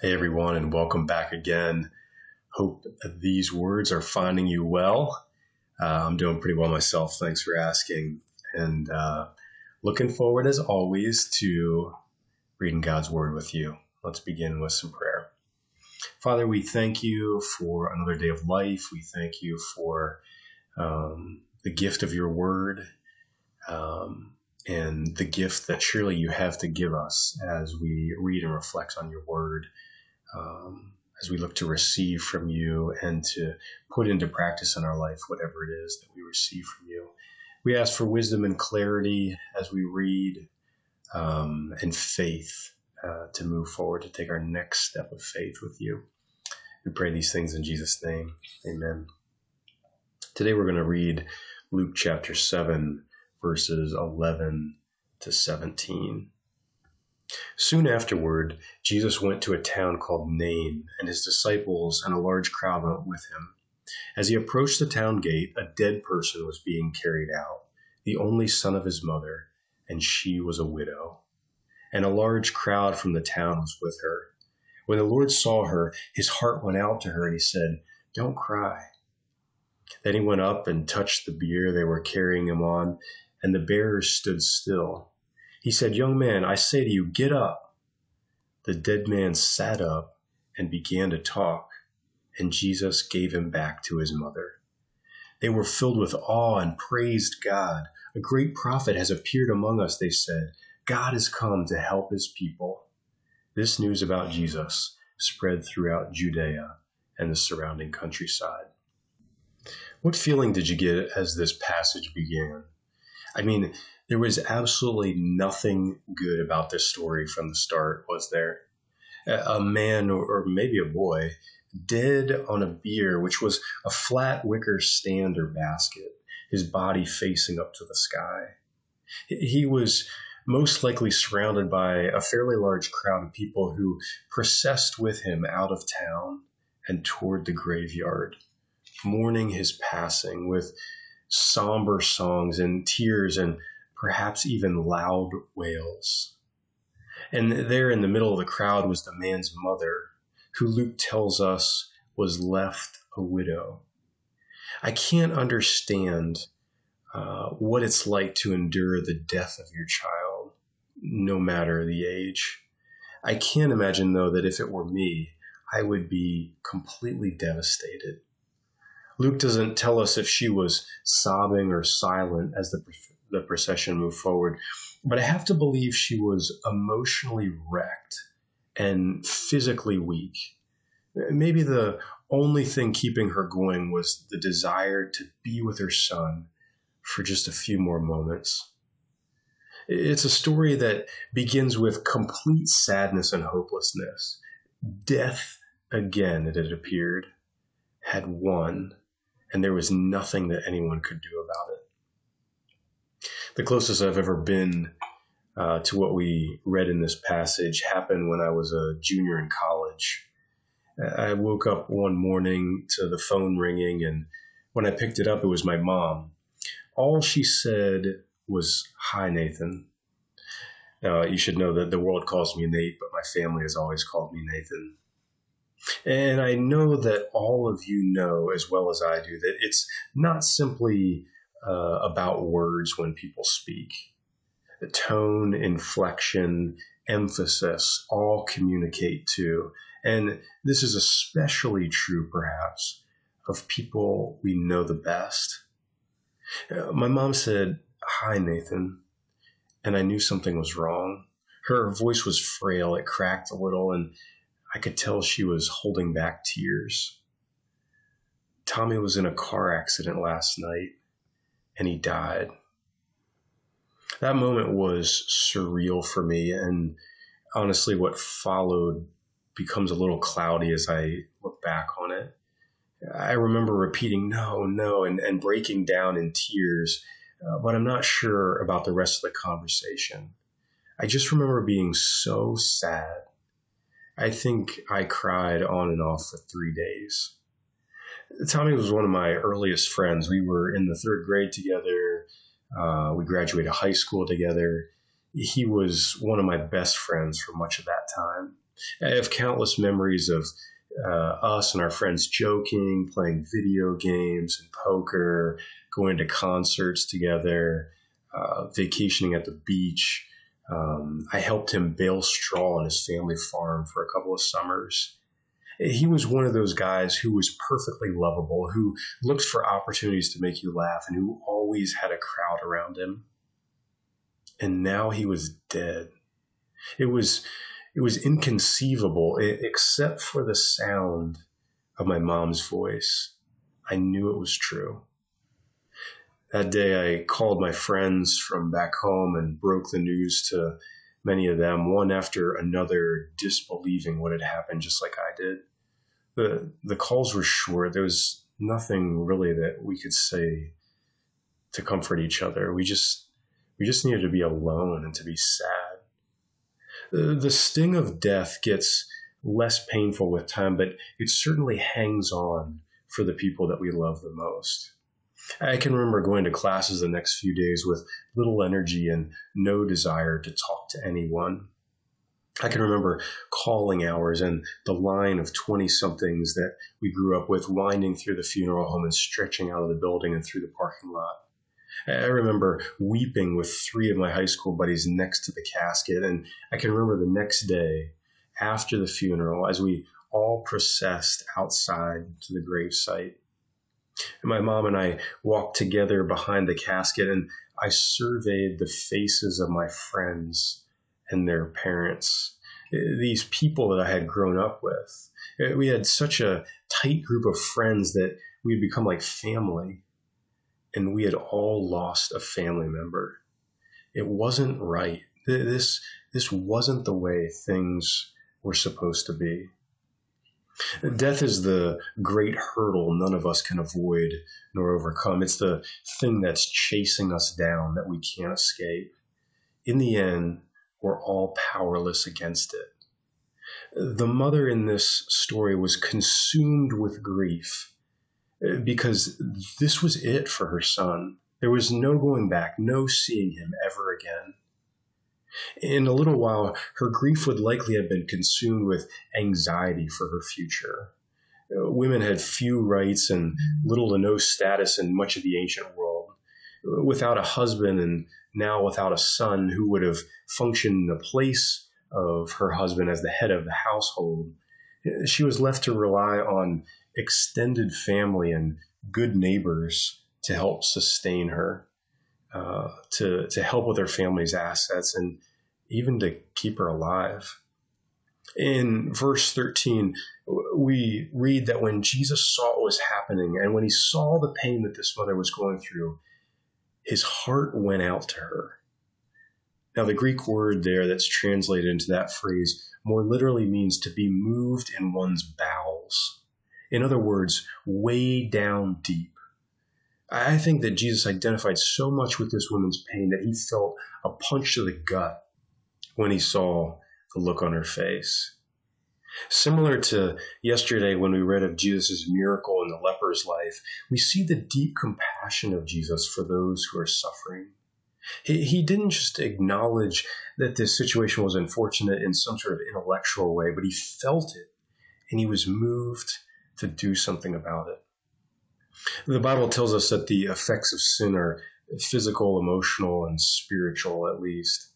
Hey, everyone, and welcome back again. Hope these words are finding you well. Uh, I'm doing pretty well myself. Thanks for asking. And uh, looking forward, as always, to reading God's Word with you. Let's begin with some prayer. Father, we thank you for another day of life. We thank you for um, the gift of your Word. Um, and the gift that surely you have to give us as we read and reflect on your word, um, as we look to receive from you and to put into practice in our life whatever it is that we receive from you. We ask for wisdom and clarity as we read um, and faith uh, to move forward, to take our next step of faith with you. We pray these things in Jesus' name. Amen. Today we're going to read Luke chapter 7 verses 11 to 17. Soon afterward, Jesus went to a town called Nain, and his disciples and a large crowd went with him. As he approached the town gate, a dead person was being carried out, the only son of his mother, and she was a widow. And a large crowd from the town was with her. When the Lord saw her, his heart went out to her, and he said, Don't cry. Then he went up and touched the bier they were carrying him on, and the bearers stood still. He said, Young man, I say to you, get up. The dead man sat up and began to talk, and Jesus gave him back to his mother. They were filled with awe and praised God. A great prophet has appeared among us, they said. God has come to help his people. This news about Jesus spread throughout Judea and the surrounding countryside. What feeling did you get as this passage began? I mean, there was absolutely nothing good about this story from the start, was there? A man, or maybe a boy, dead on a bier, which was a flat wicker stand or basket, his body facing up to the sky. He was most likely surrounded by a fairly large crowd of people who processed with him out of town and toward the graveyard, mourning his passing with somber songs and tears and perhaps even loud wails. And there in the middle of the crowd was the man's mother, who Luke tells us was left a widow. I can't understand uh, what it's like to endure the death of your child, no matter the age. I can't imagine, though, that if it were me, I would be completely devastated. Luke doesn't tell us if she was sobbing or silent as the, the procession moved forward, but I have to believe she was emotionally wrecked and physically weak. Maybe the only thing keeping her going was the desire to be with her son for just a few more moments. It's a story that begins with complete sadness and hopelessness. Death, again, it had appeared, had won and there was nothing that anyone could do about it. The closest I've ever been uh, to what we read in this passage happened when I was a junior in college. I woke up one morning to the phone ringing, and when I picked it up, it was my mom. All she said was, Hi, Nathan. Uh, you should know that the world calls me Nate, but my family has always called me Nathan. And I know that all of you know as well as I do that it's not simply uh, about words when people speak. The tone, inflection, emphasis all communicate too. And this is especially true, perhaps, of people we know the best. Uh, my mom said, Hi, Nathan. And I knew something was wrong. Her voice was frail, it cracked a little, and I could tell she was holding back tears. Tommy was in a car accident last night and he died. That moment was surreal for me, and honestly, what followed becomes a little cloudy as I look back on it. I remember repeating, no, no, and, and breaking down in tears, uh, but I'm not sure about the rest of the conversation. I just remember being so sad I think I cried on and off for three days. Tommy was one of my earliest friends. We were in the third grade together. Uh, we graduated high school together. He was one of my best friends for much of that time. I have countless memories of uh, us and our friends joking, playing video games and poker, going to concerts together, uh, vacationing at the beach. Um, I helped him bale straw on his family farm for a couple of summers. He was one of those guys who was perfectly lovable, who looked for opportunities to make you laugh, and who always had a crowd around him. And now he was dead. It was it was inconceivable, except for the sound of my mom's voice. I knew it was true. That day, I called my friends from back home and broke the news to many of them, one after another, disbelieving what had happened, just like I did. The, the calls were short. There was nothing really that we could say to comfort each other. We just we just needed to be alone and to be sad. The the sting of death gets less painful with time, but it certainly hangs on for the people that we love the most. I can remember going to classes the next few days with little energy and no desire to talk to anyone. I can remember calling hours and the line of 20 somethings that we grew up with winding through the funeral home and stretching out of the building and through the parking lot. I remember weeping with three of my high school buddies next to the casket. And I can remember the next day after the funeral as we all processed outside to the gravesite and my mom and I walked together behind the casket, and I surveyed the faces of my friends and their parents, eh, these people that I had grown up with. Eh, we had such a tight group of friends that we had become like family, and we had all lost a family member. It wasn't right. This, this wasn't the way things were supposed to be. Death is the great hurdle none of us can avoid nor overcome. It's the thing that's chasing us down that we can't escape. In the end, we're all powerless against it. The mother in this story was consumed with grief eh, because this was it for her son. There was no going back, no seeing him ever again. In a little while, her grief would likely have been consumed with anxiety for her future. Uh, women had few rights and little to no status in much of the ancient world. Without a husband and now without a son who would have functioned in the place of her husband as the head of the household, she was left to rely on extended family and good neighbors to help sustain her. Uh, to to help with her family's assets and even to keep her alive. In verse 13, we read that when Jesus saw what was happening and when he saw the pain that this mother was going through, his heart went out to her. Now, the Greek word there that's translated into that phrase more literally means to be moved in one's bowels. In other words, way down deep. I think that Jesus identified so much with this woman's pain that he felt a punch to the gut when he saw the look on her face. Similar to yesterday when we read of Jesus' miracle in the leper's life, we see the deep compassion of Jesus for those who are suffering. He, he didn't just acknowledge that this situation was unfortunate in some sort of intellectual way, but he felt it and he was moved to do something about it. The Bible tells us that the effects of sin are physical, emotional, and spiritual, at least.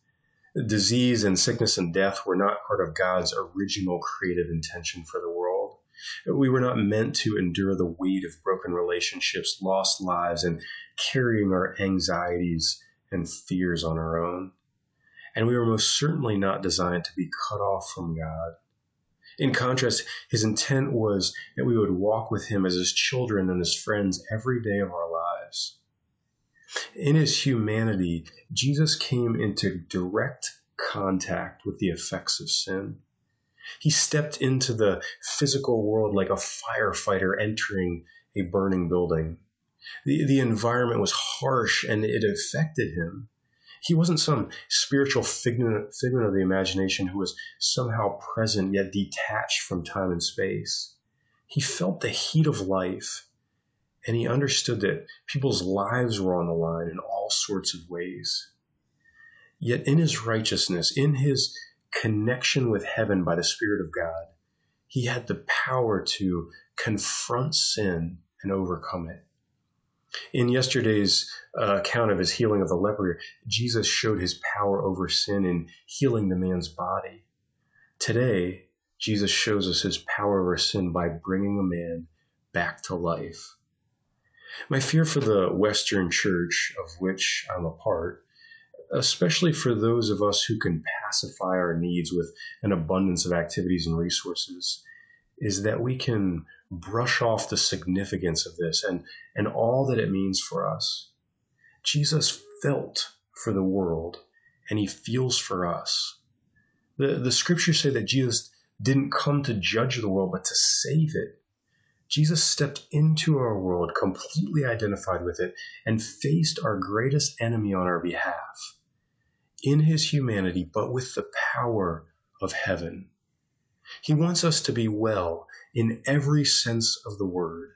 Disease and sickness and death were not part of God's original creative intention for the world. We were not meant to endure the weight of broken relationships, lost lives, and carrying our anxieties and fears on our own. And we were most certainly not designed to be cut off from God. In contrast, his intent was that we would walk with him as his children and his friends every day of our lives. In his humanity, Jesus came into direct contact with the effects of sin. He stepped into the physical world like a firefighter entering a burning building. The, the environment was harsh and it affected him. He wasn't some spiritual figment, figment of the imagination who was somehow present yet detached from time and space. He felt the heat of life and he understood that people's lives were on the line in all sorts of ways. Yet in his righteousness, in his connection with heaven by the Spirit of God, he had the power to confront sin and overcome it. In yesterday's uh, account of his healing of the leper, Jesus showed his power over sin in healing the man's body. Today, Jesus shows us his power over sin by bringing a man back to life. My fear for the Western church, of which I'm a part, especially for those of us who can pacify our needs with an abundance of activities and resources, is that we can brush off the significance of this and, and all that it means for us. Jesus felt for the world and he feels for us. The, the scriptures say that Jesus didn't come to judge the world, but to save it. Jesus stepped into our world, completely identified with it, and faced our greatest enemy on our behalf in his humanity, but with the power of heaven. He wants us to be well in every sense of the word,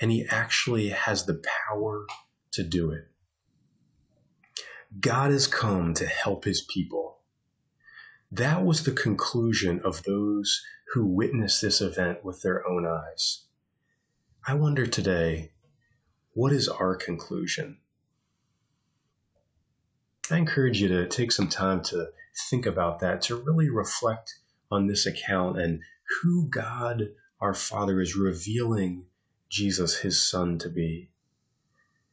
and he actually has the power to do it. God has come to help his people. That was the conclusion of those who witnessed this event with their own eyes. I wonder today, what is our conclusion? I encourage you to take some time to think about that, to really reflect on this account and who God our Father is revealing Jesus, his Son, to be.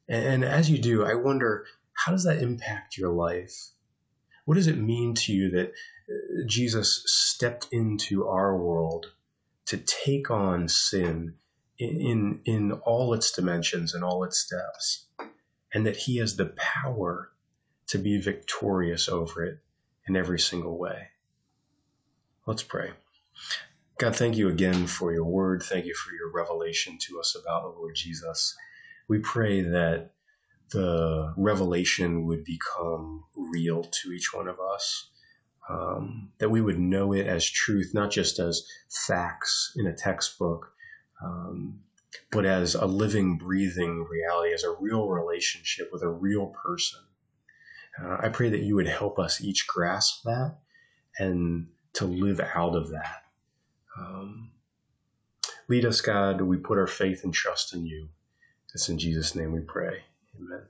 And as you do, I wonder how does that impact your life? What does it mean to you that uh, Jesus stepped into our world to take on sin in, in all its dimensions and all its steps, and that he has the power to be victorious over it in every single way. Let's pray. God, thank you again for your word. Thank you for your revelation to us about the Lord Jesus. We pray that the revelation would become real to each one of us, um, that we would know it as truth, not just as facts in a textbook, um, but as a living, breathing reality, as a real relationship with a real person. Uh, I pray that you would help us each grasp that and to live out of that. Um, lead us, God. We put our faith and trust in you. It's in Jesus' name we pray. Amen.